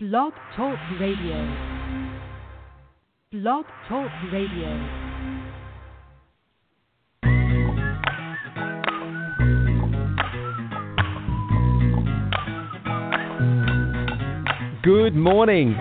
Blog Talk Radio. Blog Talk Radio. Good morning.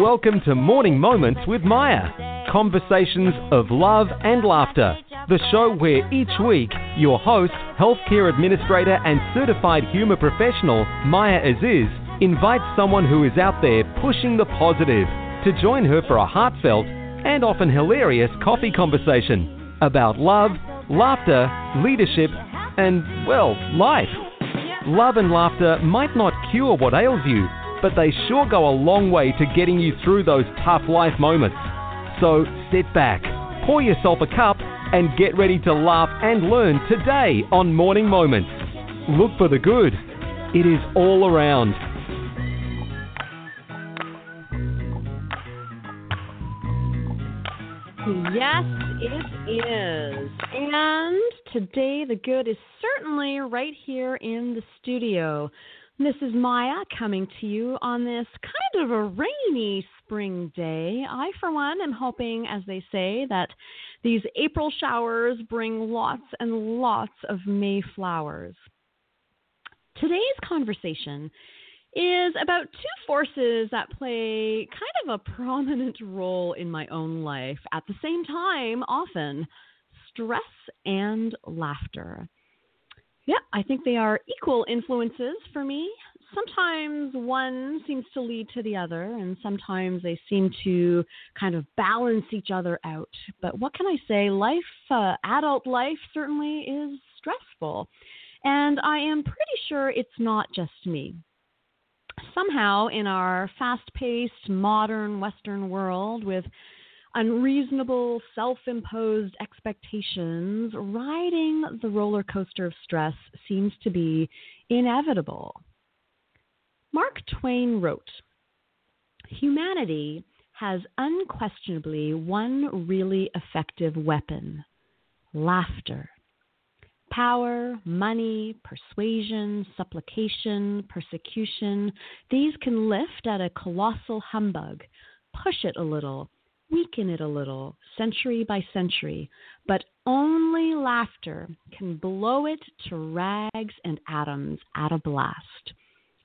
Welcome to Morning Moments with Maia. Conversations of love and laughter. The show where each week your host, healthcare administrator, and certified humor professional, Maia Aziz, invites someone who is out there pushing the positive to join her for a heartfelt and often hilarious coffee conversation about love, laughter, leadership, and, well, life. Love and laughter might not cure what ails you, but they sure go a long way to getting you through those tough life moments. So sit back, pour yourself a cup, and get ready to laugh and learn today on Morning Moments. Look for the good. It is all around. Yes, it is. And today the good is certainly right here in the studio. This is Maia coming to you on this kind of a rainy spring day. I, for one, am hoping, as they say, that these April showers bring lots and lots of May flowers. Today's conversation is about two forces that play kind of a prominent role in my own life at the same time, often stress and laughter. Yeah, I think they are equal influences for me. Sometimes one seems to lead to the other, and sometimes they seem to kind of balance each other out. But what can I say? Life, uh, adult life, certainly is stressful. And I am pretty sure it's not just me somehow in our fast paced, modern Western world with unreasonable, self imposed expectations, riding the roller coaster of stress seems to be inevitable. Mark Twain wrote Humanity has unquestionably one really effective weapon laughter. Power, money, persuasion, supplication, persecution, these can lift at a colossal humbug, push it a little, weaken it a little, century by century, but only laughter can blow it to rags and atoms at a blast.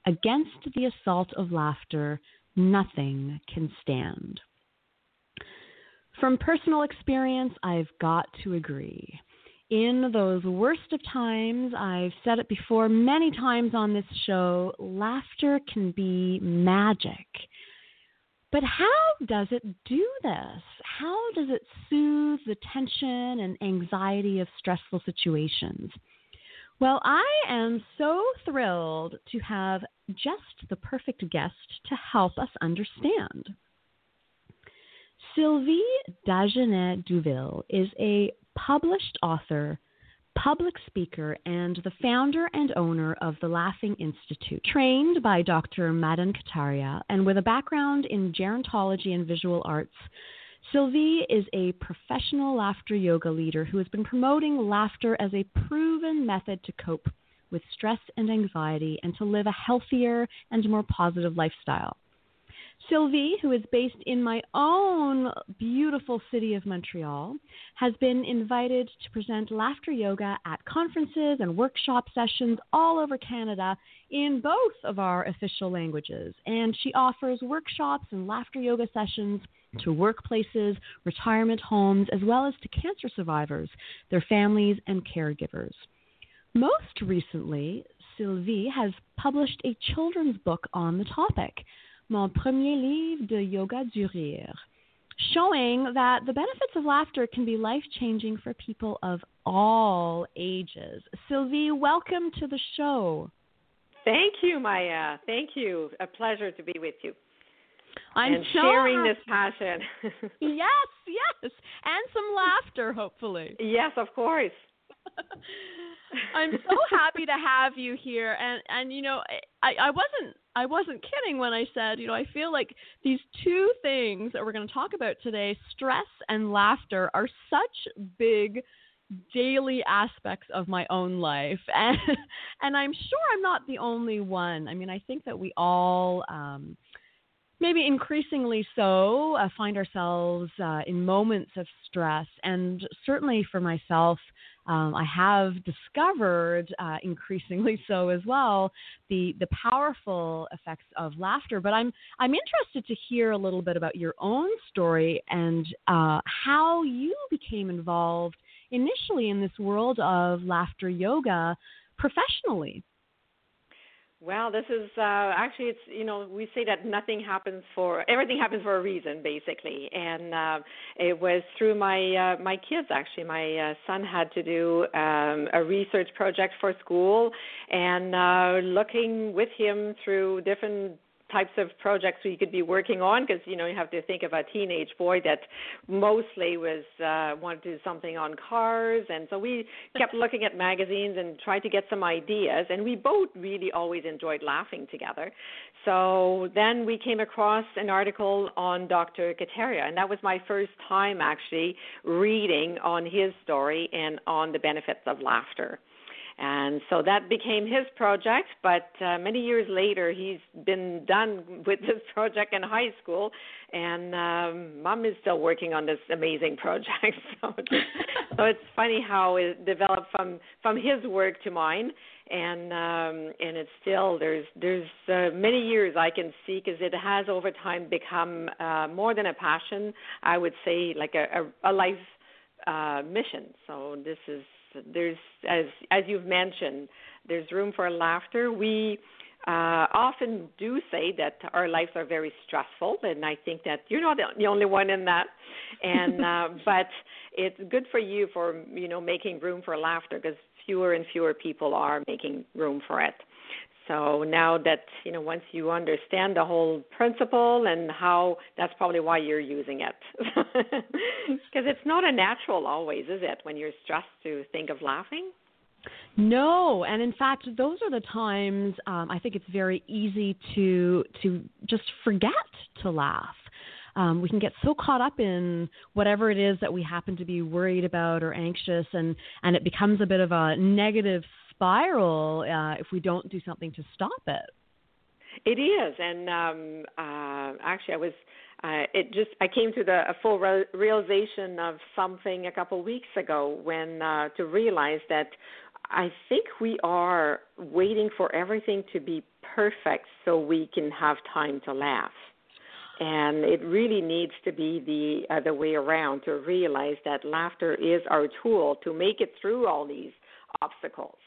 Against the assault of laughter, nothing can stand. From personal experience, I've got to agree in those worst of times, I've said it before many times on this show, laughter can be magic. But how does it do this? How does it soothe the tension and anxiety of stressful situations? Well, I am so thrilled to have just the perfect guest to help us understand. Sylvie Dagenais-Douville is a published author, public speaker, and the founder and owner of the Laughing Institute. Trained by Dr. Madan Kataria and with a background in gerontology and visual arts, Sylvie is a professional laughter yoga leader who has been promoting laughter as a proven method to cope with stress and anxiety and to live a healthier and more positive lifestyle. Sylvie, who is based in my own beautiful city of Montreal, has been invited to present laughter yoga at conferences and workshop sessions all over Canada in both of our official languages. And she offers workshops and laughter yoga sessions to workplaces, retirement homes, as well as to cancer survivors, their families, and caregivers. Most recently, Sylvie has published a children's book on the topic mon premier livre de yoga du rire, showing that the benefits of laughter can be life changing for people of all ages. Sylvie, welcome to the show. Thank you, Maia. Thank you. A pleasure to be with you. I'm and so sharing happy. this passion. yes, yes, and some laughter, hopefully. yes, of course. I'm so happy to have you here, and and you know, I I wasn't I wasn't kidding when I said, you know, I feel like these two things that we're going to talk about today, stress and laughter, are such big daily aspects of my own life and and I'm sure I'm not the only one. I mean, I think that we all um maybe increasingly so, uh, find ourselves uh, in moments of stress. And certainly for myself, um, I have discovered uh, increasingly so as well the the powerful effects of laughter. But I'm I'm interested to hear a little bit about your own story and uh, how you became involved initially in this world of laughter yoga professionally. Well, this is uh, actually it's you know we say that nothing happens for everything happens for a reason basically, and uh, it was through my uh, my kids actually. My uh, son had to do um, a research project for school, and uh, looking with him through different types of projects we could be working on because you know you have to think of a teenage boy that mostly was uh, wanted to do something on cars and so we kept looking at magazines and tried to get some ideas and we both really always enjoyed laughing together so then we came across an article on Dr. Kataria and that was my first time actually reading on his story and on the benefits of laughter and so that became his project, but uh, many years later, he's been done with this project in high school, and um, mom is still working on this amazing project. so, so it's funny how it developed from from his work to mine, and um, and it's still there's there's uh, many years I can see because it has over time become uh, more than a passion. I would say like a a, a life uh, mission. So this is there's as as you've mentioned, there's room for laughter. We uh, often do say that our lives are very stressful, and I think that you're not the only one in that. And uh, but it's good for you for you know making room for laughter because fewer and fewer people are making room for it. So now that you know, once you understand the whole principle and how, that's probably why you're using it, because it's not a natural always, is it? When you're stressed to think of laughing. No, and in fact, those are the times um, I think it's very easy to to just forget to laugh. Um, we can get so caught up in whatever it is that we happen to be worried about or anxious, and and it becomes a bit of a negative spiral uh, if we don't do something to stop it. It is, and um, uh, actually, I was. Uh, it just I came to the a full re- realization of something a couple weeks ago when uh, to realize that I think we are waiting for everything to be perfect so we can have time to laugh. And it really needs to be the other way around to realize that laughter is our tool to make it through all these obstacles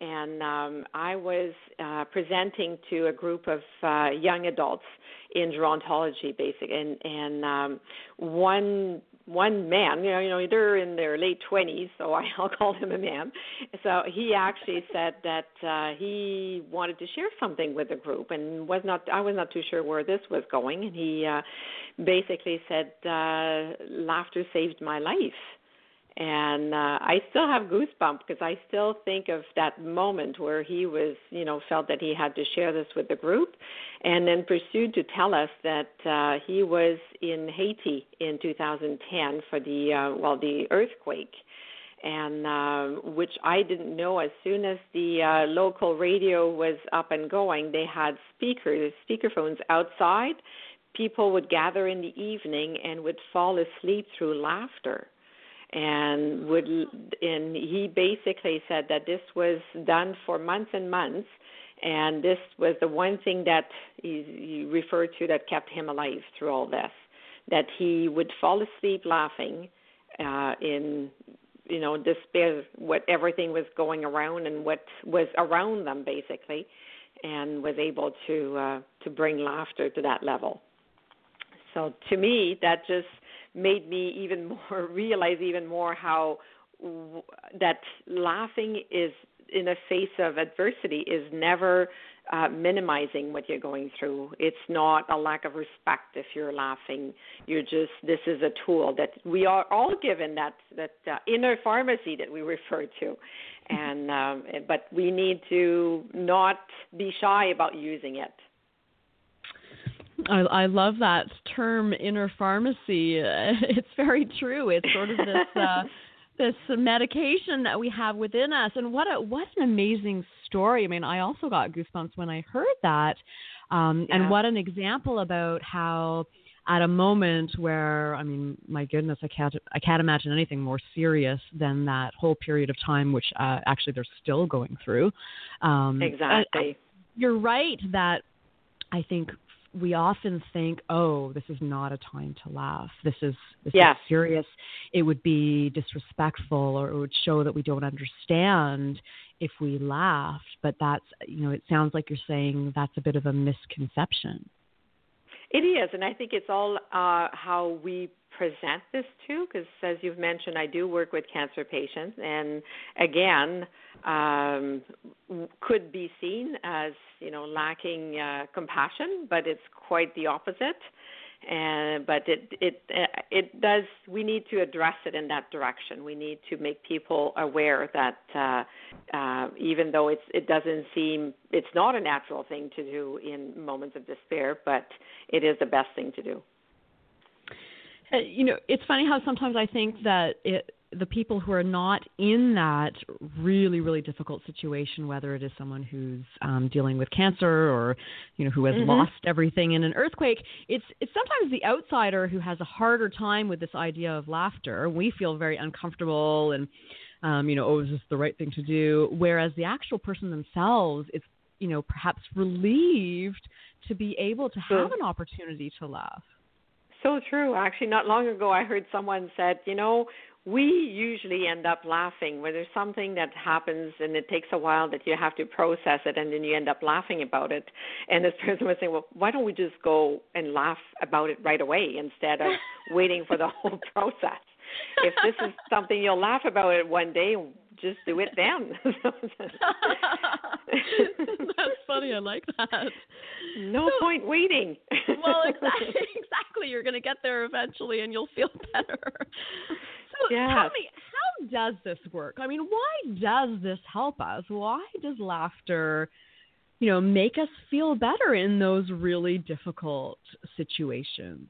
and um, I was uh, presenting to a group of uh, young adults in gerontology, basic, and and um, one one man, you know, you know, they're in their late twenties, so I'll call him a man. So he actually said that uh, he wanted to share something with the group, and was not. I was not too sure where this was going, and he uh, basically said, uh, "Laughter saved my life." And uh, I still have goosebumps because I still think of that moment where he was, you know, felt that he had to share this with the group, and then pursued to tell us that uh, he was in Haiti in 2010 for the uh, well the earthquake, and uh, which I didn't know. As soon as the uh, local radio was up and going, they had speakers, speakerphones outside. People would gather in the evening and would fall asleep through laughter and would and he basically said that this was done for months and months and this was the one thing that he, he referred to that kept him alive through all this that he would fall asleep laughing uh in you know despair what everything was going around and what was around them basically and was able to uh to bring laughter to that level. So to me that just made me even more realize even more how w- that laughing is in the face of adversity is never uh, minimizing what you're going through. It's not a lack of respect if you're laughing. You're just this is a tool that we are all given that that uh, inner pharmacy that we refer to, and um, but we need to not be shy about using it. I, I love that term inner pharmacy. It's very true. It's sort of this uh, this medication that we have within us. And what a what an amazing story. I mean, I also got goosebumps when I heard that. Um, Yeah. And what an example about how at a moment where I mean, my goodness, I can't I can't imagine anything more serious than that whole period of time, which uh, actually they're still going through. Um, and Exactly. you're right that I think we often think, oh, this is not a time to laugh. This is this Yes. is serious. It would be disrespectful, or it would show that we don't understand if we laughed. But that's you know, it sounds like you're saying that's a bit of a misconception. It is, and I think it's all uh, how we present this too. Because as you've mentioned, I do work with cancer patients, and again, um, could be seen as you know lacking uh, compassion, but it's quite the opposite. And but it it uh, it does. We need to address it in that direction. We need to make people aware that uh, uh, even though it's it doesn't seem it's not a natural thing to do in moments of despair, but it is the best thing to do. Uh, you know, it's funny how sometimes I think that it, the people who are not in that really, really difficult situation, whether it is someone who's um, dealing with cancer or you know who has Mhm. lost everything in an earthquake, it's it's sometimes the outsider who has a harder time with this idea of laughter. We feel very uncomfortable and um, you know, oh, is this the right thing to do? Whereas the actual person themselves, it's you know perhaps relieved to be able to have an opportunity to laugh. So true. Actually, not long ago, I heard someone said, you know, we usually end up laughing when there's something that happens and it takes a while that you have to process it and then you end up laughing about it. And this person was saying, well, why don't we just go and laugh about it right away instead of waiting for the whole process? If this is something you'll laugh about it one day, just do it then. That's funny. I like that. no So- point waiting. well, exactly. Exactly. You're going to get there eventually, and you'll feel better. So tell me, how does this work? I mean, why does this help us? Why does laughter, you know, make us feel better in those really difficult situations?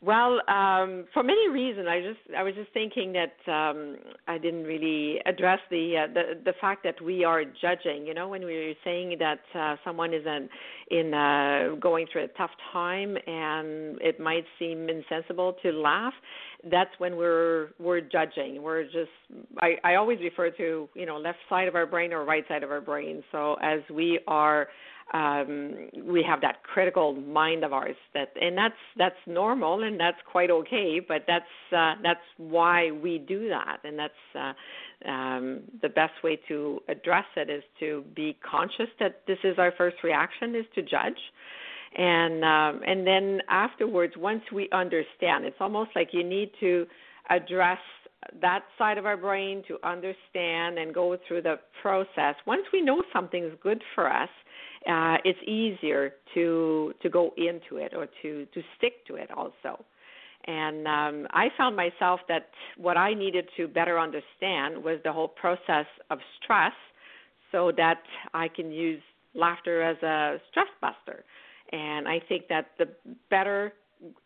Well, um, for many reasons, I just I was just thinking that um, I didn't really address the, uh, the the fact that we are judging. You know, when we are saying that uh, someone is in in uh, going through a tough time and it might seem insensible to laugh, that's when we're we're judging. We're just I I always refer to you know left side of our brain or right side of our brain. So as we are um, we have that critical mind of ours that and that's that's normal and that's quite okay but that's uh, that's why we do that. And that's uh, um, the best way to address it is to be conscious that this is our first reaction is to judge. And um, and then afterwards once we understand it's almost like you need to address that side of our brain to understand and go through the process. Once we know something's good for us uh, it's easier to to go into it or to to stick to it also. And um, I found myself that what I needed to better understand was the whole process of stress, so that I can use laughter as a stress buster. And I think that the better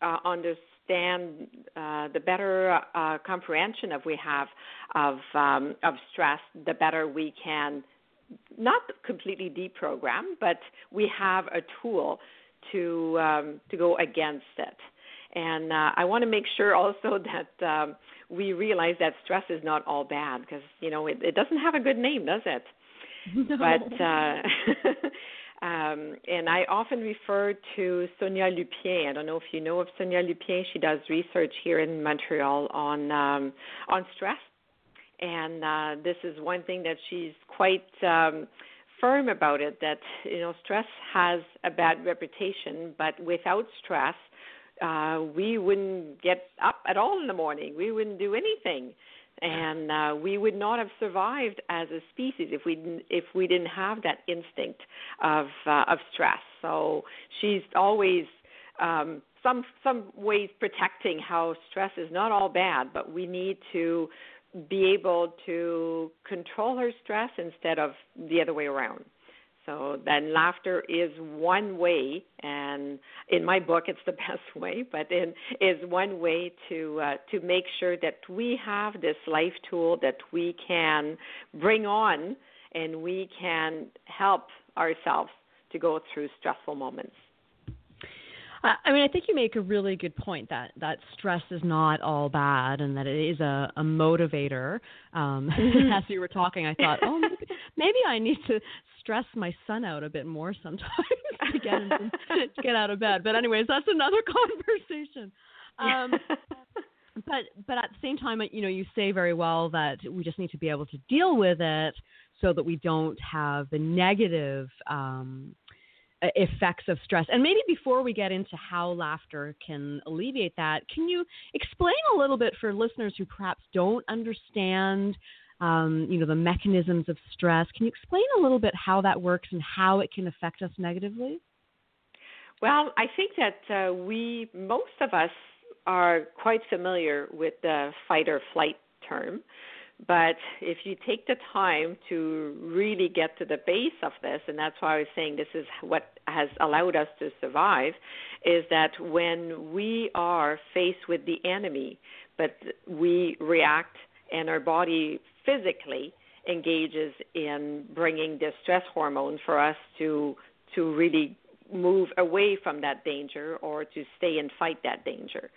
uh, understand, uh, the better uh, comprehension of we have of um, of stress, the better we can not completely deprogram, but we have a tool to um, to go against it. And uh, I want to make sure also that um, we realize that stress is not all bad because you know it, it doesn't have a good name, does it? No. But uh, um, and I often refer to Sonia Lupien. I don't know if you know of Sonia Lupien. She does research here in Montreal on um, on stress and uh, this is one thing that she's quite um, firm about it that you know stress has a bad reputation but without stress uh, we wouldn't get up at all in the morning. We wouldn't do anything. And uh, we would not have survived as a species if we didn't, if we didn't have that instinct of uh, of stress. So she's always um, some some ways protecting how stress is not all bad but we need to be able to control her stress instead of the other way around. So then laughter is one way, and in my book it's the best way, but in is one way to uh, to make sure that we have this life tool that we can bring on, and we can help ourselves to go through stressful moments. I mean, I think you make a really good point that that stress is not all bad, and that it is a, a motivator. Um, mm-hmm. as you were talking, I thought, oh, maybe, maybe I need to stress my son out a bit more sometimes to get him to get out of bed. But anyways, that's another conversation. Um, but but at the same time, you know, you say very well that we just need to be able to deal with it so that we don't have the negative um, effects of stress. And maybe before we get into how laughter can alleviate that, can you explain a little bit for listeners who perhaps don't understand, um, you know, the mechanisms of stress? Can you explain a little bit how that works and how it can affect us negatively? Well, I think that uh, we, most of us, are quite familiar with the fight or flight term. But if you take the time to really get to the base of this, and that's why I was saying this is what has allowed us to survive, is that when we are faced with the enemy, but we react and our body physically engages in bringing the stress hormone for us to to really move away from that danger or to stay and fight that danger.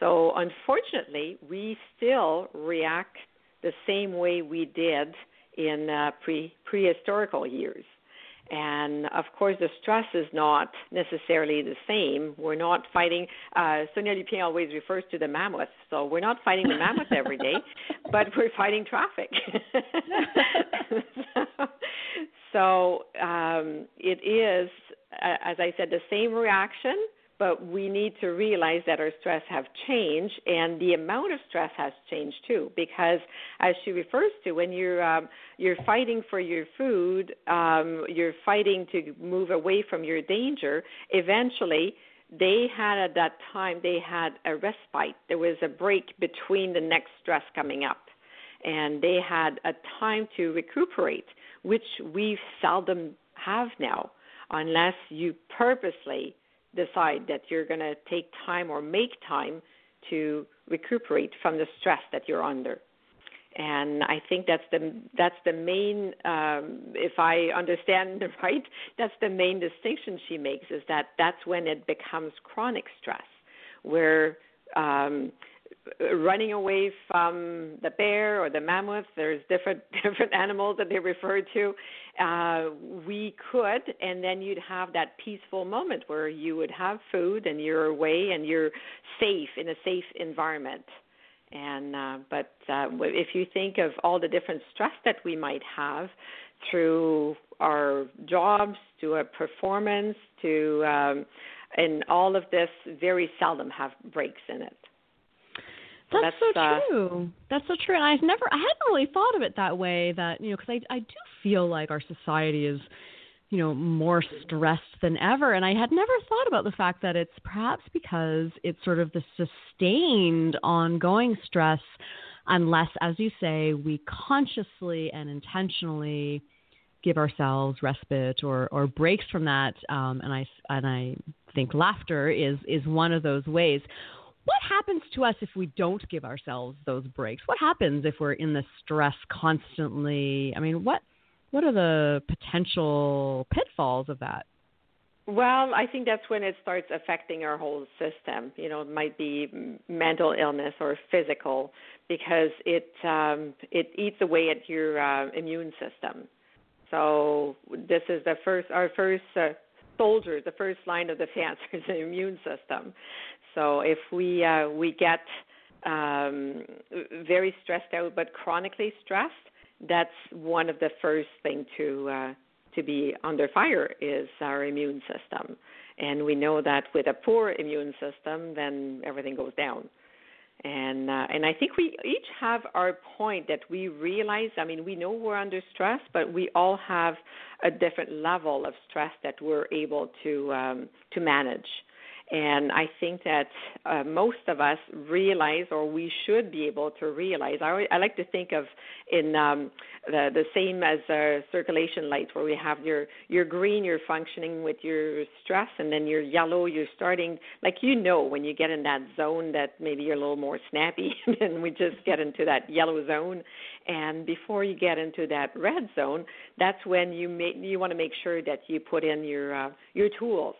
So unfortunately, we still react the same way we did in uh, pre prehistorical years. And of course, the stress is not necessarily the same. We're not fighting. Uh, Sonia Lupien always refers to the mammoth. So we're not fighting the mammoth every day, but we're fighting traffic. so um, it is, as I said, the same reaction but we need to realize that our stress have changed and the amount of stress has changed too because as she refers to when you're um, you're fighting for your food um, you're fighting to move away from your danger eventually they had at that time they had a respite. There was a break between the next stress coming up and they had a time to recuperate which we seldom have now unless you purposely decide that you're going to take time or make time to recuperate from the stress that you're under. And I think that's the that's the main um, if I understand right that's the main distinction she makes is that that's when it becomes chronic stress where um, running away from the bear or the mammoth. There's different different animals that they refer to. Uh, we could, and then you'd have that peaceful moment where you would have food and you're away and you're safe in a safe environment. And uh, but uh, if you think of all the different stress that we might have through our jobs, to a performance, to um, and all of this very seldom have breaks in it. That's, that's so uh, true. That's so true. And I've never, I hadn't really thought of it that way. That you know, because I I do feel like our society is, you know, more stressed than ever. And I had never thought about the fact that it's perhaps because it's sort of the sustained, ongoing stress, unless, as you say, we consciously and intentionally give ourselves respite or or breaks from that. Um, and I and I think laughter is is one of those ways what happens to us if we don't give ourselves those breaks? What happens if we're in the stress constantly? I mean, what what are the potential pitfalls of that? Well, I think that's when it starts affecting our whole system. You know, it might be mental illness or physical because it um, it eats away at your uh, immune system. So this is the first our first uh, soldiers, the first line of defense is the immune system. So if we uh, we get um, very stressed out but chronically stressed, that's one of the first thing to uh, to be under fire is our immune system. And we know that with a poor immune system, then everything goes down. And uh, and I think we each have our point that we realize. I mean, we know we're under stress, but we all have a different level of stress that we're able to um, to manage And I think that uh, most of us realize, or we should be able to realize. I, I like to think of in um, the the same as uh, circulation lights, where we have your your green, you're functioning with your stress, and then your yellow, you're starting like you know when you get in that zone that maybe you're a little more snappy, and we just get into that yellow zone. And before you get into that red zone, that's when you make you want to make sure that you put in your uh, your tools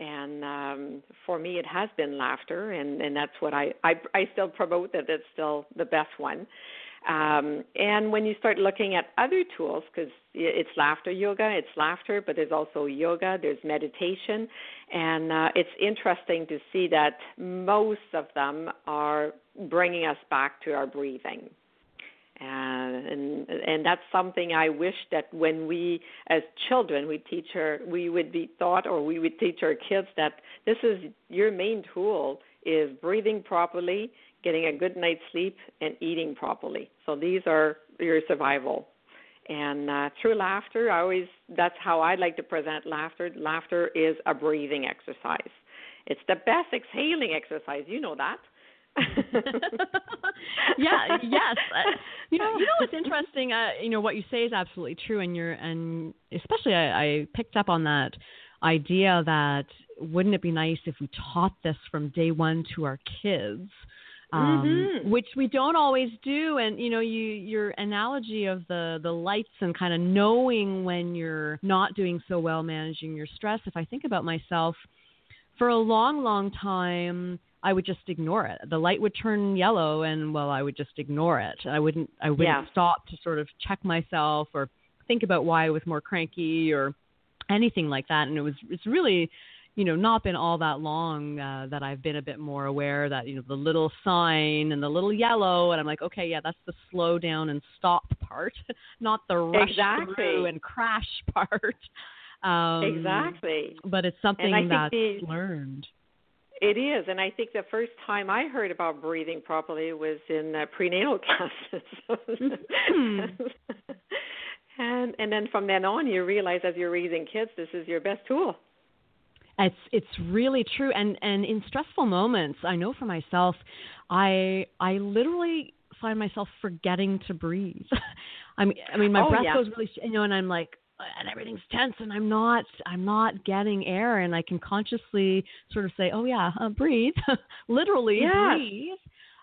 and um, for me it has been laughter and and that's what I I, I still promote that it's still the best one. Um, and when you start looking at other tools because it's laughter yoga it's laughter but there's also yoga there's meditation. And uh, it's interesting to see that most of them are bringing us back to our breathing and and that's something I wish that when we as children we teach our we would be taught or we would teach our kids that this is your main tool is breathing properly, getting a good night's sleep, and eating properly. So these are your survival. And uh, through laughter, I always that's how I like to present laughter. Laughter is a breathing exercise. It's the best exhaling exercise. You know that. yeah, yes. Uh, you know, you know what's interesting. Uh, you know what you say is absolutely true, and you're, and especially I, I picked up on that idea that wouldn't it be nice if we taught this from day one to our kids. Um, mm-hmm. which we don't always do and you know you your analogy of the the lights and kind of knowing when you're not doing so well managing your stress if i think about myself for a long long time I would just ignore it. The light would turn yellow, and well, I would just ignore it. I wouldn't. I wouldn't yeah. stop to sort of check myself or think about why I was more cranky or anything like that. And it was. It's really, you know, not been all that long uh, that I've been a bit more aware that you know the little sign and the little yellow, and I'm like, okay, yeah, that's the slow down and stop part, not the rush exactly. through and crash part. Um, exactly. But it's something that's the, learned. It is, and I think the first time I heard about breathing properly was in uh, prenatal classes. mm-hmm. and and then from then on, you realize as you're raising kids, this is your best tool. It's it's really true, and and in stressful moments, I know for myself, I I literally find myself forgetting to breathe. I mean, I mean, my oh, breath yeah. goes really, you know, and I'm like, and everything's tense and I'm not I'm not getting air and I can consciously sort of say, "Oh yeah, uh, breathe." Literally yes. breathe.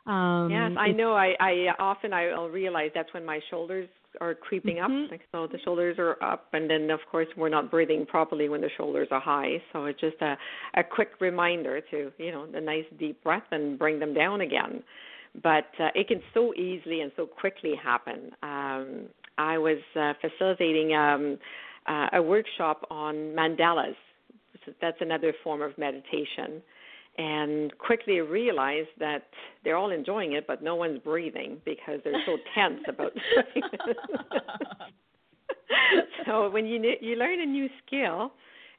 Um Yes, I know. I I often I'll realize that's when my shoulders are creeping mm-hmm. up. Like so the shoulders are up and then of course we're not breathing properly when the shoulders are high. So it's just a a quick reminder to, you know, a nice deep breath and bring them down again but uh, it can so easily and so quickly happen. Um, I was uh, facilitating um, uh, a workshop on mandalas. That's another form of meditation. And quickly realized that they're all enjoying it, but no one's breathing because they're so tense about so when you you learn a new skill,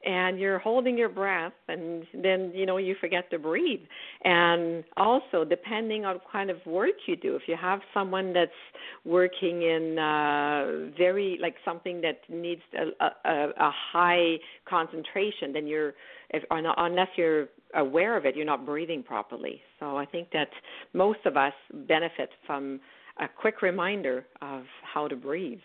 and you're holding your breath and then you know you forget to breathe. And also depending on kind of work you do if you have someone that's working in uh very like something that needs a a, a high concentration then you're if unless you're aware of it you're not breathing properly. So i think that most of us benefit from a quick reminder of how to breathe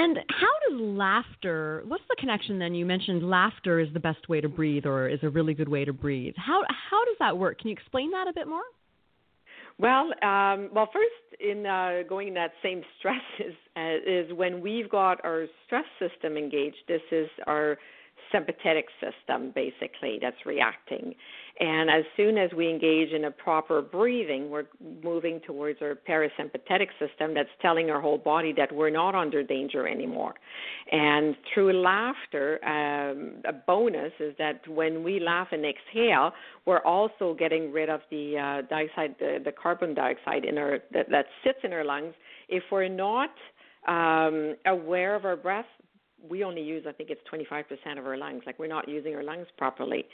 and how does laughter? What's the connection then? You mentioned laughter is the best way to breathe, or is a really good way to breathe. How how does that work? Can you explain that a bit more? Well, um, well, first in uh, going in that same stress is uh, is when we've got our stress system engaged. This is our sympathetic system basically that's reacting. And as soon as we engage in a proper breathing, we're moving towards our parasympathetic system that's telling our whole body that we're not under danger anymore. And through laughter, um, a bonus is that when we laugh and exhale, we're also getting rid of the uh, dioxide, the, the carbon dioxide in our that, that sits in our lungs. If we're not um, aware of our breath, we only use I think it's 25% of our lungs like we're not using our lungs properly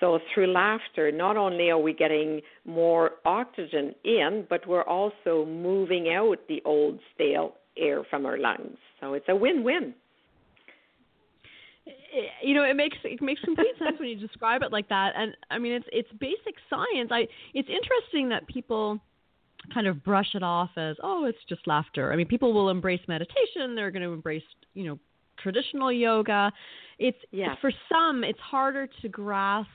so through laughter not only are we getting more oxygen in but we're also moving out the old stale air from our lungs so it's a win-win eh, eh, you know, it makes it makes complete sense when you describe it like that. And I mean, it's it's basic science. I it's interesting that people kind of brush it off as oh, it's just laughter. I mean, people will embrace meditation. They're going to embrace you know traditional yoga. It's yes. for some, it's harder to grasp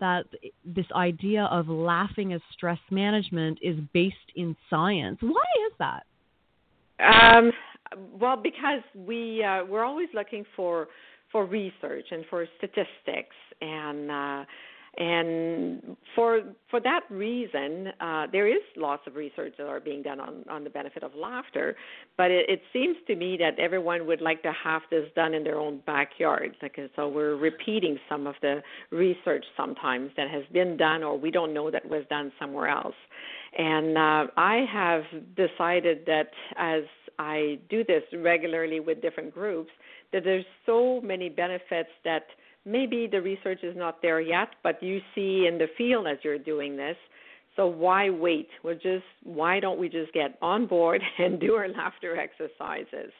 that this idea of laughing as stress management is based in science. Why is that? Um, well, because we uh, we're always looking for for research and for statistics and uh, and for for that reason, uh, there is lots of research that are being done on on the benefit of laughter. But it, it seems to me that everyone would like to have this done in their own backyard. Like so, we're repeating some of the research sometimes that has been done, or we don't know that was done somewhere else. And uh, I have decided that as I do this regularly with different groups, that there's so many benefits that maybe the research is not there yet, but you see in the field as you're doing this. So why wait? We're just why don't we just get on board and do our laughter exercises?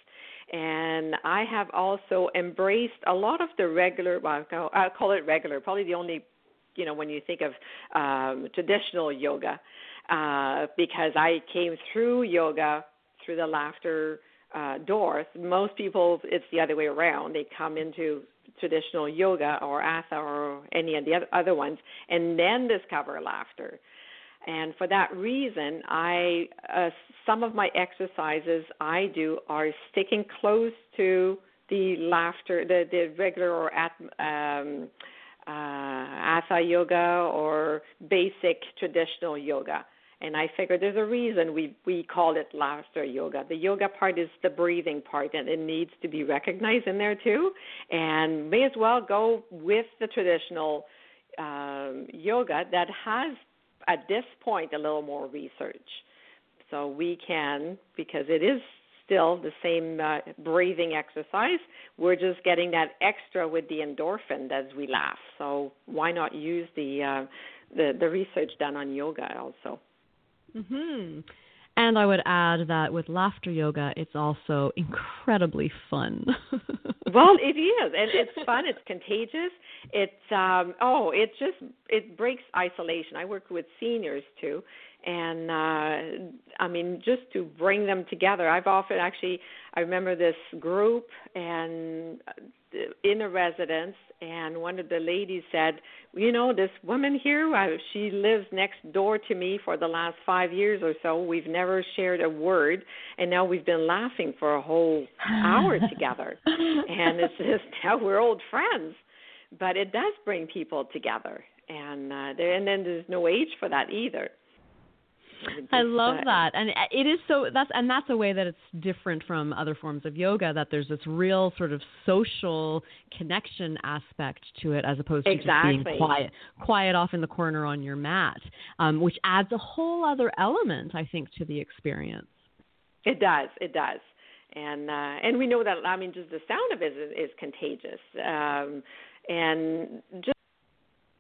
And I have also embraced a lot of the regular, well, I'll call it regular, probably the only, you know, when you think of um, traditional yoga, uh, because I came through yoga through the laughter uh, doors. Most people, it's the other way around. They come into traditional yoga or hatha or any of the other ones and then discover laughter. And for that reason, I uh, some of my exercises I do are sticking close to the laughter, the the regular or at, um, uh, hatha yoga or basic traditional yoga. And I figured there's a reason we we call it laughter yoga. The yoga part is the breathing part, and it needs to be recognized in there too. And may as well go with the traditional um, yoga that has, at this point, a little more research. So we can, because it is still the same uh, breathing exercise. We're just getting that extra with the endorphin as we laugh. So why not use the uh, the, the research done on yoga also? Hmm And I would add that with laughter yoga, it's also incredibly fun. well, it is, and it's fun. It's contagious. It's um, oh, it just it breaks isolation. I work with seniors too, and uh, I mean just to bring them together. I've often actually I remember this group and in a residence and one of the ladies said, "You know, this woman here, uh, she lives next door to me for the last 5 years or so. We've never shared a word, and now we've been laughing for a whole hour together. And it's just now we're old friends. But it does bring people together, and uh, there, and then there's no age for that either. I love that, and it is so. That's and that's a way that it's different from other forms of yoga. That there's this real sort of social connection aspect to it, as opposed to exactly. just being quiet, quiet off in the corner on your mat, um, which adds a whole other element, I think, to the experience. It does. It does. And uh, and we know that I mean just the sound of it is, is contagious, um, and just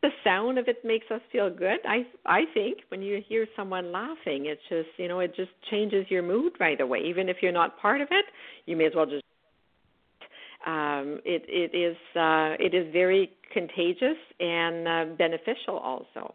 the sound of it makes us feel good. I I think when you hear someone laughing, it's just you know it just changes your mood right away. Even if you're not part of it, you may as well just. Um, it it is uh, it is very contagious and uh, beneficial also.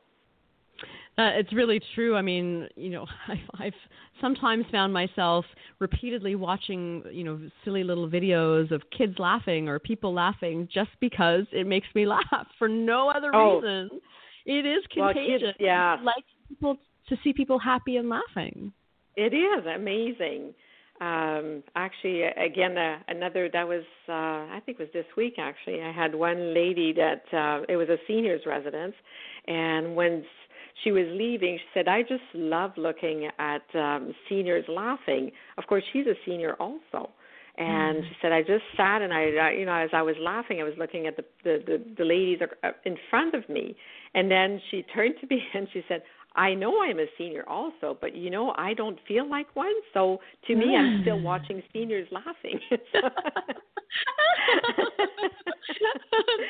Uh, it's really true. I mean, you know, I've, I've sometimes found myself repeatedly watching, you know, silly little videos of kids laughing or people laughing just because it makes me laugh for no other oh. reason. It is contagious. Well, kids, yeah. like people to see people happy and laughing. It is amazing. Um, actually, again, uh, another that was uh, I think it was this week. Actually, I had one lady that uh, it was a seniors residence, and when she was leaving, she said, I just love looking at um, seniors laughing. Of course, she's a senior also. And mm. she said, I just sat and I, I, you know, as I was laughing, I was looking at the, the, the, the ladies in front of me. And then she turned to me and she said, I know I'm a senior also, but you know, I don't feel like one. So to me, I'm still watching seniors laughing.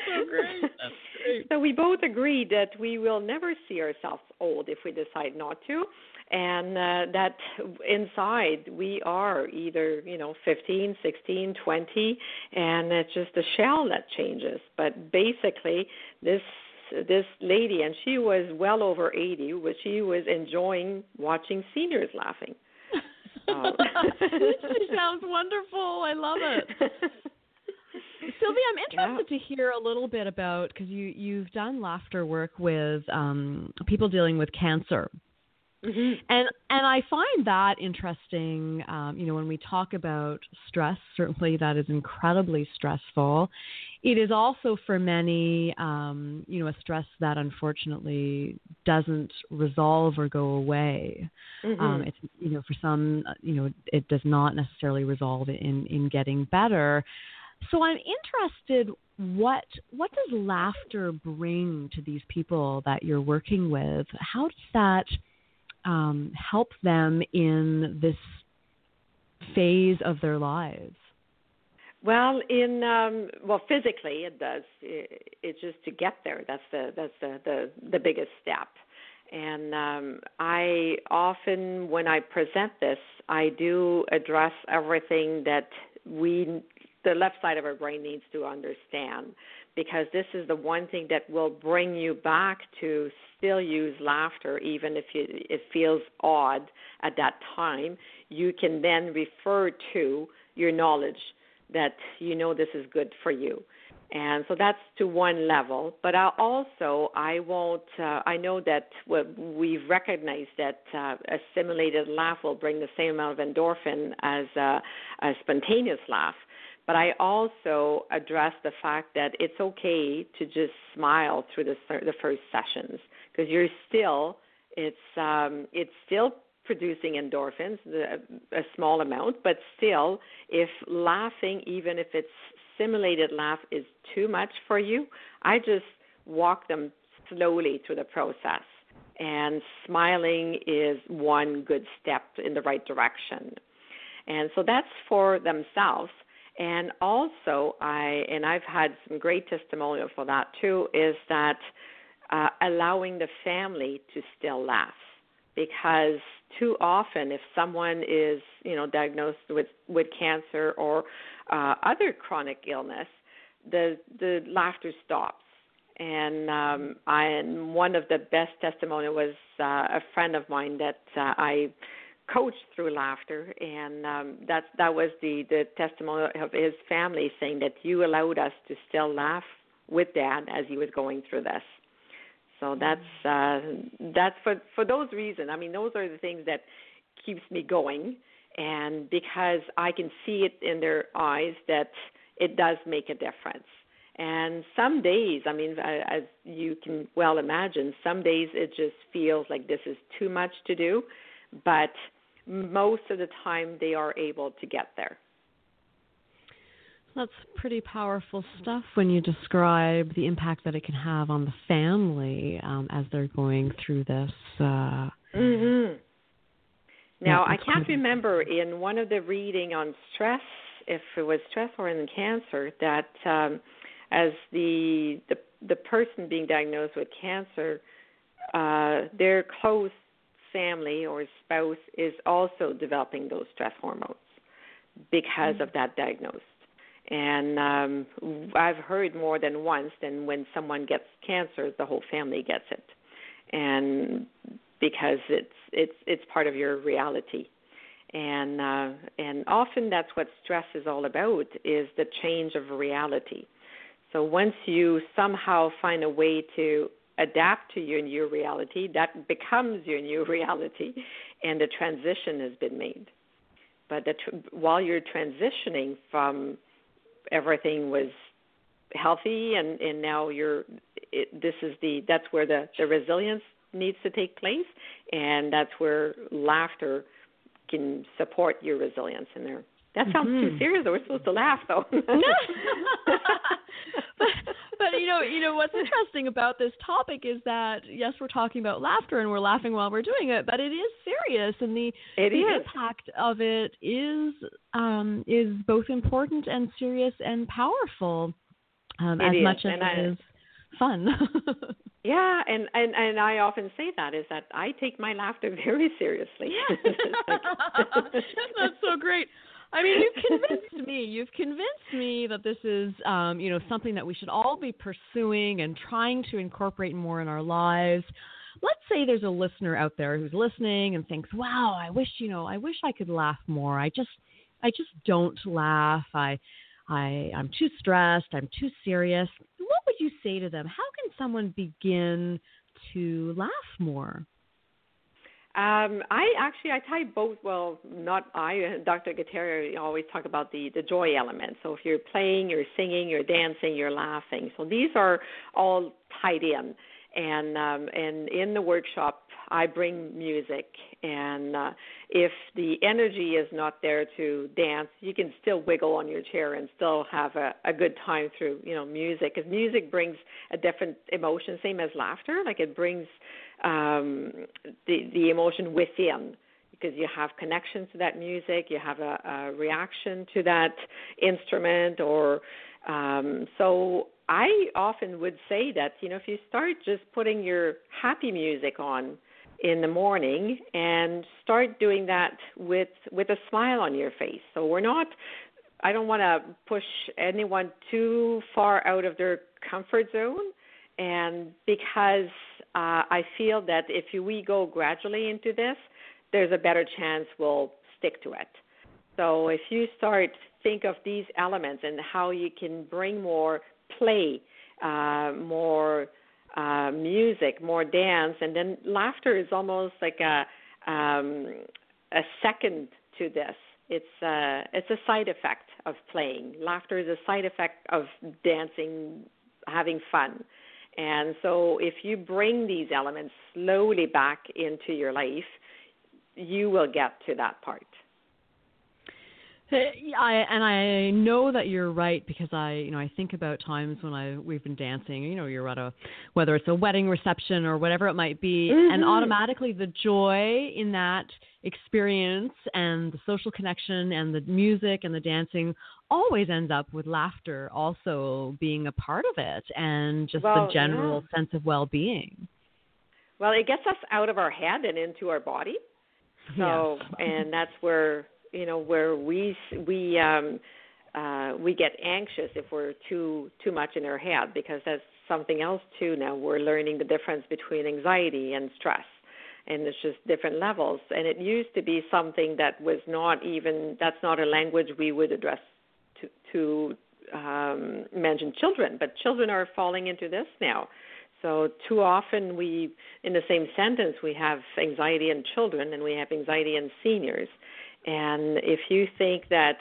so great. Great. So we both agree that we will never see ourselves old if we decide not to, and uh, that inside we are either you know 15, 16, 20, and it's just the shell that changes. But basically, this this lady, and she was well over 80, but she was enjoying watching seniors laughing. Um, she sounds wonderful. I love it. Sylvia, I'm interested yeah. to hear a little bit about because you you've done laughter work with um, people dealing with cancer. Mm-hmm. And and I find that interesting. Um, you know, when we talk about stress, certainly that is incredibly stressful. It is also for many, um, you know, a stress that unfortunately doesn't resolve or go away. Mm-hmm. Um, it's you know, for some, uh, you know, it does not necessarily resolve in in getting better. So I'm interested what what does laughter bring to these people that you're working with? How does that um, help them in this phase of their lives? Well, in um, well, physically it does. It, it's just to get there. That's the that's the the, the biggest step. And um, I often, when I present this, I do address everything that we, the left side of our brain, needs to understand because this is the one thing that will bring you back to still use laughter even if you, it feels odd at that time. You can then refer to your knowledge that you know this is good for you. And so that's to one level. But I also i won't uh, i know that we've recognized that uh, a simulated laugh will bring the same amount of endorphin as a spontaneous laugh but I also address the fact that it's okay to just smile through the the first sessions because you're still it's um, it's still producing endorphins, the, a small amount, but still, if laughing, even if it's simulated laugh, is too much for you, I just walk them slowly through the process. And smiling is one good step in the right direction. And so that's for themselves. And also, I and I've had some great testimonial for that too. Is that uh, allowing the family to still laugh because too often if someone is you know diagnosed with with cancer or uh, other chronic illness the the laughter stops and um i and one of the best testimonial was uh, a friend of mine that uh, i coached through laughter and um that that was the the testimony of his family saying that you allowed us to still laugh with dad as he was going through this. So that's uh that's for for those reasons. I mean those are the things that keeps me going and because i can see it in their eyes that it does make a difference. And some days i mean as you can well imagine some days it just feels like this is too much to do but most of the time they are able to get there. That's pretty powerful stuff when you describe the impact that it can have on the family um, as they're going through this. Uh, mm-hmm. Now, I can't remember in one of the reading on stress, if it was stress or in cancer, that um, as the, the the person being diagnosed with cancer, uh, their close family or spouse is also developing those stress hormones because mm-hmm. of that diagnosis. And um, I've heard more than once that when someone gets cancer, the whole family gets it, and because it's it's it's part of your reality, and uh, and often that's what stress is all about is the change of reality. So once you somehow find a way to adapt to your new reality, that becomes your new reality, and the transition has been made. But the tr- while you're transitioning from everything was healthy, and and now you're, it, this is the that's where the the resilience needs to take place, and that's where laughter can support your resilience in there. That sounds mm-hmm. too serious. We're supposed to laugh, though. no. but, but you know, you know what's interesting about this topic is that yes, we're talking about laughter and we're laughing while we're doing it, but it is serious, and the it the is. impact of it is um, is both important and serious and powerful, um, as is, much as and it I- is fun. Yeah, and, and and I often say that is that I take my laughter very seriously. That's so great. I mean, you've convinced me. You've convinced me that this is, um, you know, something that we should all be pursuing and trying to incorporate more in our lives. Let's say there's a listener out there who's listening and thinks, "Wow, I wish, you know, I wish I could laugh more. I just, I just don't laugh. I, I, I'm too stressed. I'm too serious." What would you say to them? How can someone begin to laugh more? Um, I actually I tie both. Well, not I. Dr. Kataria always talk about the the joy element. So if you're playing, you're singing, you're dancing, you're laughing. So these are all tied in. And um, and in the workshop, I bring music. And uh, if the energy is not there to dance, you can still wiggle on your chair and still have a, a good time through you know music. Because music brings a different emotion, same as laughter. Like it brings um, the the emotion within because you have connection to that music, you have a, a reaction to that instrument, or um, so. I often would say that you know if you start just putting your happy music on in the morning and start doing that with with a smile on your face. So we're not I don't want to push anyone too far out of their comfort zone and because uh, I feel that if we go gradually into this, there's a better chance we'll stick to it. So if you start think of these elements and how you can bring more play, uh, more uh, music, more dance, and then laughter is almost like a um, a second to this. It's a it's a side effect of playing. Laughter is a side effect of dancing, having fun. And so if you bring these elements slowly back into your life, you will get to that part. I and I know that you're right because I you know I think about times when I we've been dancing you know you're at a whether it's a wedding reception or whatever it might be mm-hmm. and automatically the joy in that experience and the social connection and the music and the dancing always ends up with laughter also being a part of it and just well, the general yeah. sense of well-being. Well, it gets us out of our head and into our body. So, yes. and that's where you know where we we um uh we get anxious if we're too too much in our head because that's something else too now we're learning the difference between anxiety and stress and it's just different levels and it used to be something that was not even that's not a language we would address to to um mention children but children are falling into this now. So too often we in the same sentence we have anxiety in children and we have anxiety in seniors. And if you think that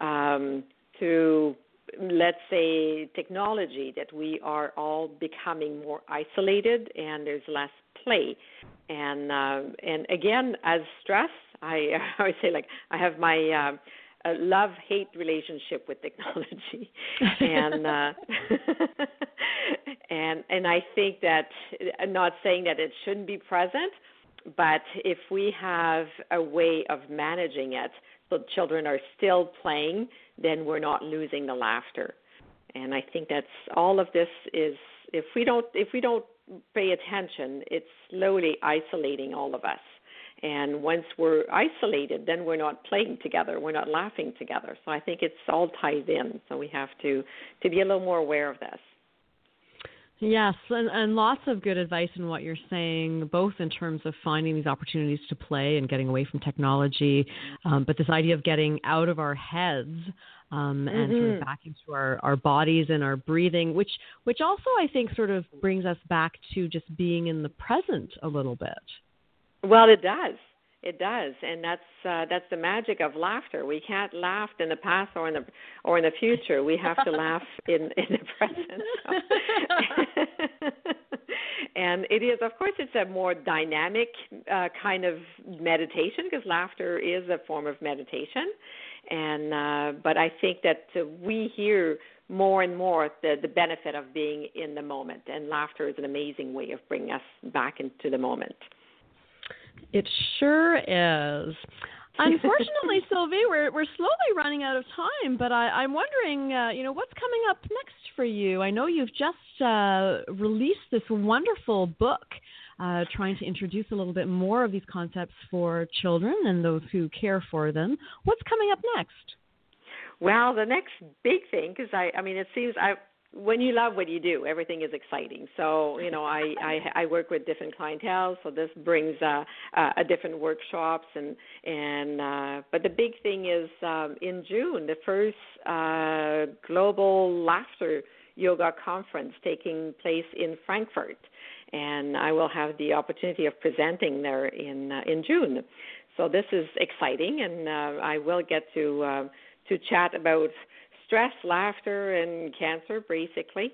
um, through, let's say, technology, that we are all becoming more isolated and there's less play, and uh, and again, as stress, I I always say like I have my uh, love hate relationship with technology, and uh, and and I think that I'm not saying that it shouldn't be present but if we have a way of managing it so children are still playing, then we're not losing the laughter. And I think that's all of this is if we don't if we don't pay attention, it's slowly isolating all of us. And once we're isolated, then we're not playing together, we're not laughing together. So I think it's all tied in. So we have to to be a little more aware of this. Yes, and, and lots of good advice in what you're saying, both in terms of finding these opportunities to play and getting away from technology, um, but this idea of getting out of our heads um, and mm-hmm. sort of back into our, our bodies and our breathing, which which also I think sort of brings us back to just being in the present a little bit. Well, it does. It does, and that's uh, that's the magic of laughter. We can't laugh in the past or in the or in the future. We have to laugh in in the present. and it is, of course, it's a more dynamic uh, kind of meditation because laughter is a form of meditation. and uh, but I think that uh, we hear more and more the the benefit of being in the moment, and laughter is an amazing way of bringing us back into the moment. It sure is. Unfortunately, Sylvie, we're we're slowly running out of time. But I, I'm wondering, uh, you know, what's coming up next for you? I know you've just uh, released this wonderful book, uh, trying to introduce a little bit more of these concepts for children and those who care for them. What's coming up next? Well, the next big thing, because I, I mean, it seems I when you love what you do, everything is exciting. So you know, I I, I work with different clientele, so this brings uh, uh, a different workshops and and uh, but the big thing is um, in June the first uh, global laughter yoga conference taking place in Frankfurt, and I will have the opportunity of presenting there in uh, in June. So this is exciting, and uh, I will get to uh, to chat about stress, laughter, and cancer, basically.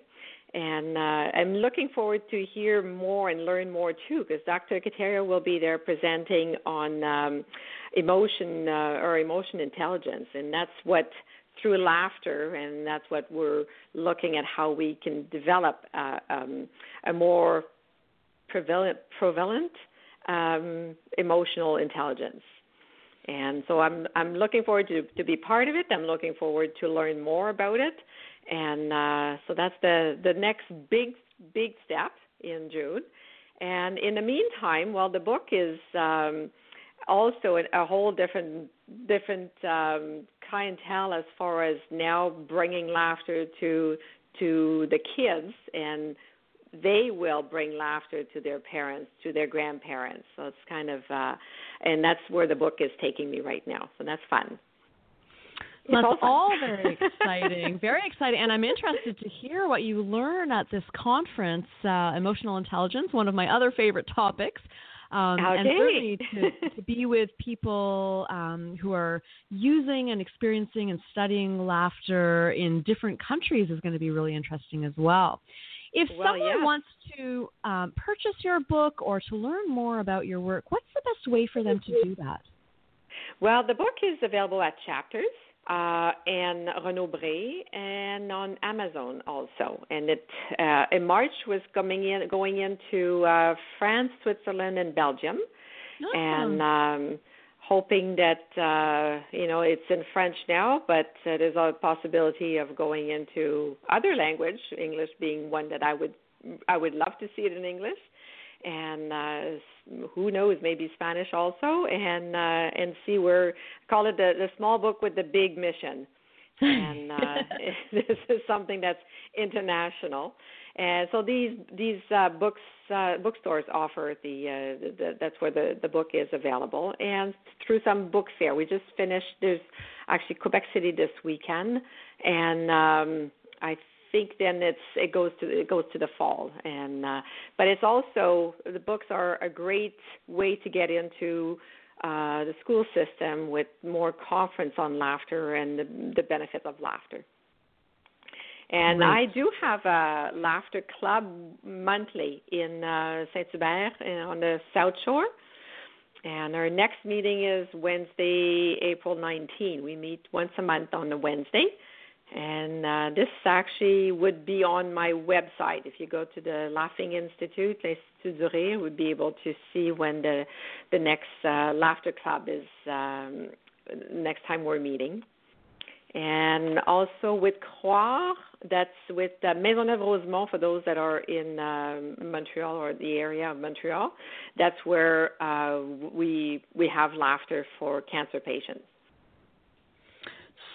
And uh, I'm looking forward to hear more and learn more too, because Dr. Kataria will be there presenting on um, emotion uh, or emotion intelligence, and that's what through laughter, and that's what we're looking at how we can develop uh, um, a more prevalent, prevalent um, emotional intelligence. And so I'm I'm looking forward to to be part of it. I'm looking forward to learn more about it, and uh, so that's the the next big big step in June. And in the meantime, well, the book is um, also a, whole different different um, clientele as far as now bringing laughter to to the kids and they will bring laughter to their parents, to their grandparents. So it's kind of, uh, and that's where the book is taking me right now. So that's fun. That's all, all very exciting, very exciting, and I'm interested to hear what you learn at this conference, uh, emotional intelligence, one of my other favorite topics. Um, okay. And certainly to, to be with people um, who are using and experiencing and studying laughter in different countries is going to be really interesting as well. If well, someone yeah. wants to um, purchase your book or to learn more about your work, what's the best way for them to do that? Well, the book is available at Chapters uh, and Renaud-Bray and on Amazon also. And it uh, in March was coming in, going into uh, France, Switzerland, and Belgium. Awesome. And um, hoping that uh, you know it's in French now, but uh, there's a possibility of going into other language, English being one that I would I would love to see it in English, and uh, who knows, maybe Spanish also, and uh, and see where call it the the small book with the big mission, and uh, this is something that's international. And so these these uh, books uh, bookstores offer the, uh, the, that's where the the book is available, and through some book fair. We just finished. There's actually Quebec City this weekend, and um, I think then it's it goes to it goes to the fall, and uh, but it's also the books are a great way to get into. Uh, the school system with more conference on laughter and the, the benefits of laughter. And. I do have a laughter club monthly in uh, Saint Hubert on the South Shore. And our next meeting is Wednesday, April 19. We meet once a month on the Wednesday. And uh, this actually would be on my website. If you go to the Laughing Institute, l'Institut du Rire, would be able to see when the the next uh, laughter club is um, next time we're meeting and also with Croire, that's with uh, Maisonneuve-Rosemont for those that are in um, Montreal or the area of Montreal. That's where uh, we we have laughter for cancer patients.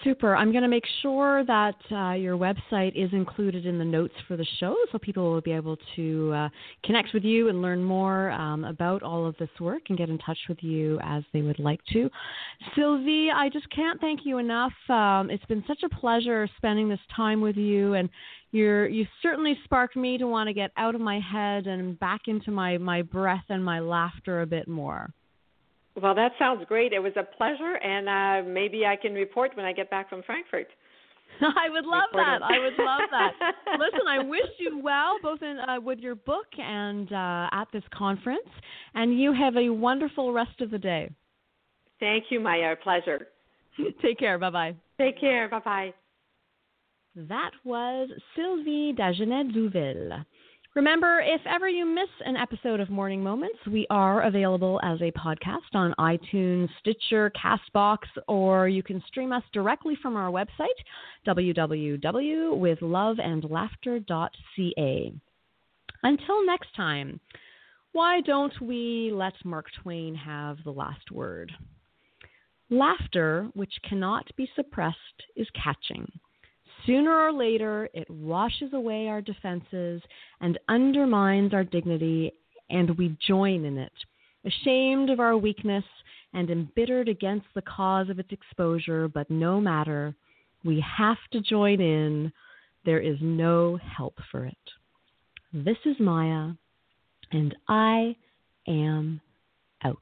Super. I'm going to make sure that uh, your website is included in the notes for the show so people will be able to uh, connect with you and learn more um, about all of this work and get in touch with you as they would like to. Sylvie, I just can't thank you enough. Um, it's been such a pleasure spending this time with you and you're you certainly sparked me to want to get out of my head and back into my, my breath and my laughter a bit more. Well, that sounds great. It was a pleasure, and uh, maybe I can report when I get back from Frankfurt. I would love Report that. I would love that. Listen, I wish you well both in uh, with your book and uh, at this conference, and you have a wonderful rest of the day. Thank you, Maia. Pleasure. Take care. Bye bye. Take care. Bye bye. That was Sylvie Dagenais-Douville. Remember, if ever you miss an episode of Morning Moments, we are available as a podcast on iTunes, Stitcher, Castbox, or you can stream us directly from our website, www.withloveandlaughter.ca. Until next time, why don't we let Mark Twain have the last word? Laughter, which cannot be suppressed, is catching. Sooner or later, it washes away our defenses and undermines our dignity, and we join in it, ashamed of our weakness and embittered against the cause of its exposure, but no matter. We have to join in. There is no help for it. This is Maia, and I am out.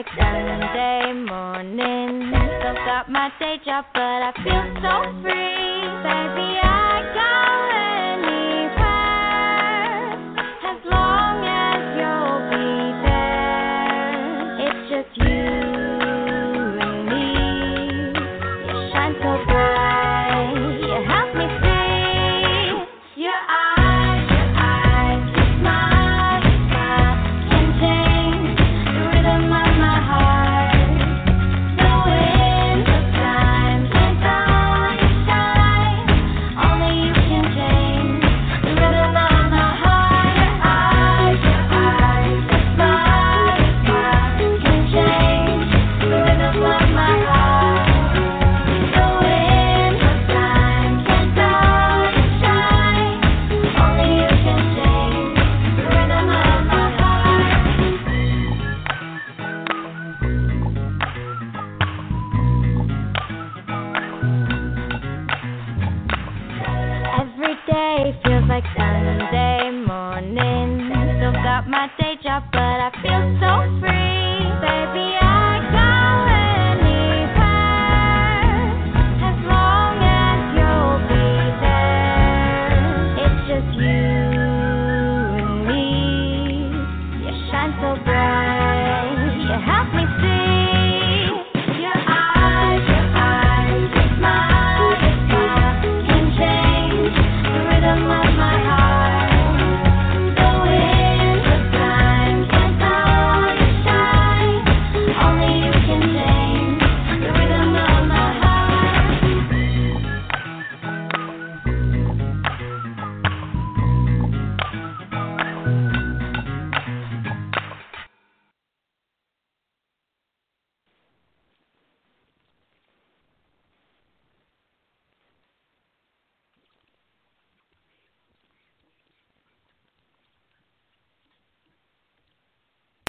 Like Sunday morning. Still got my day job, but I feel so free.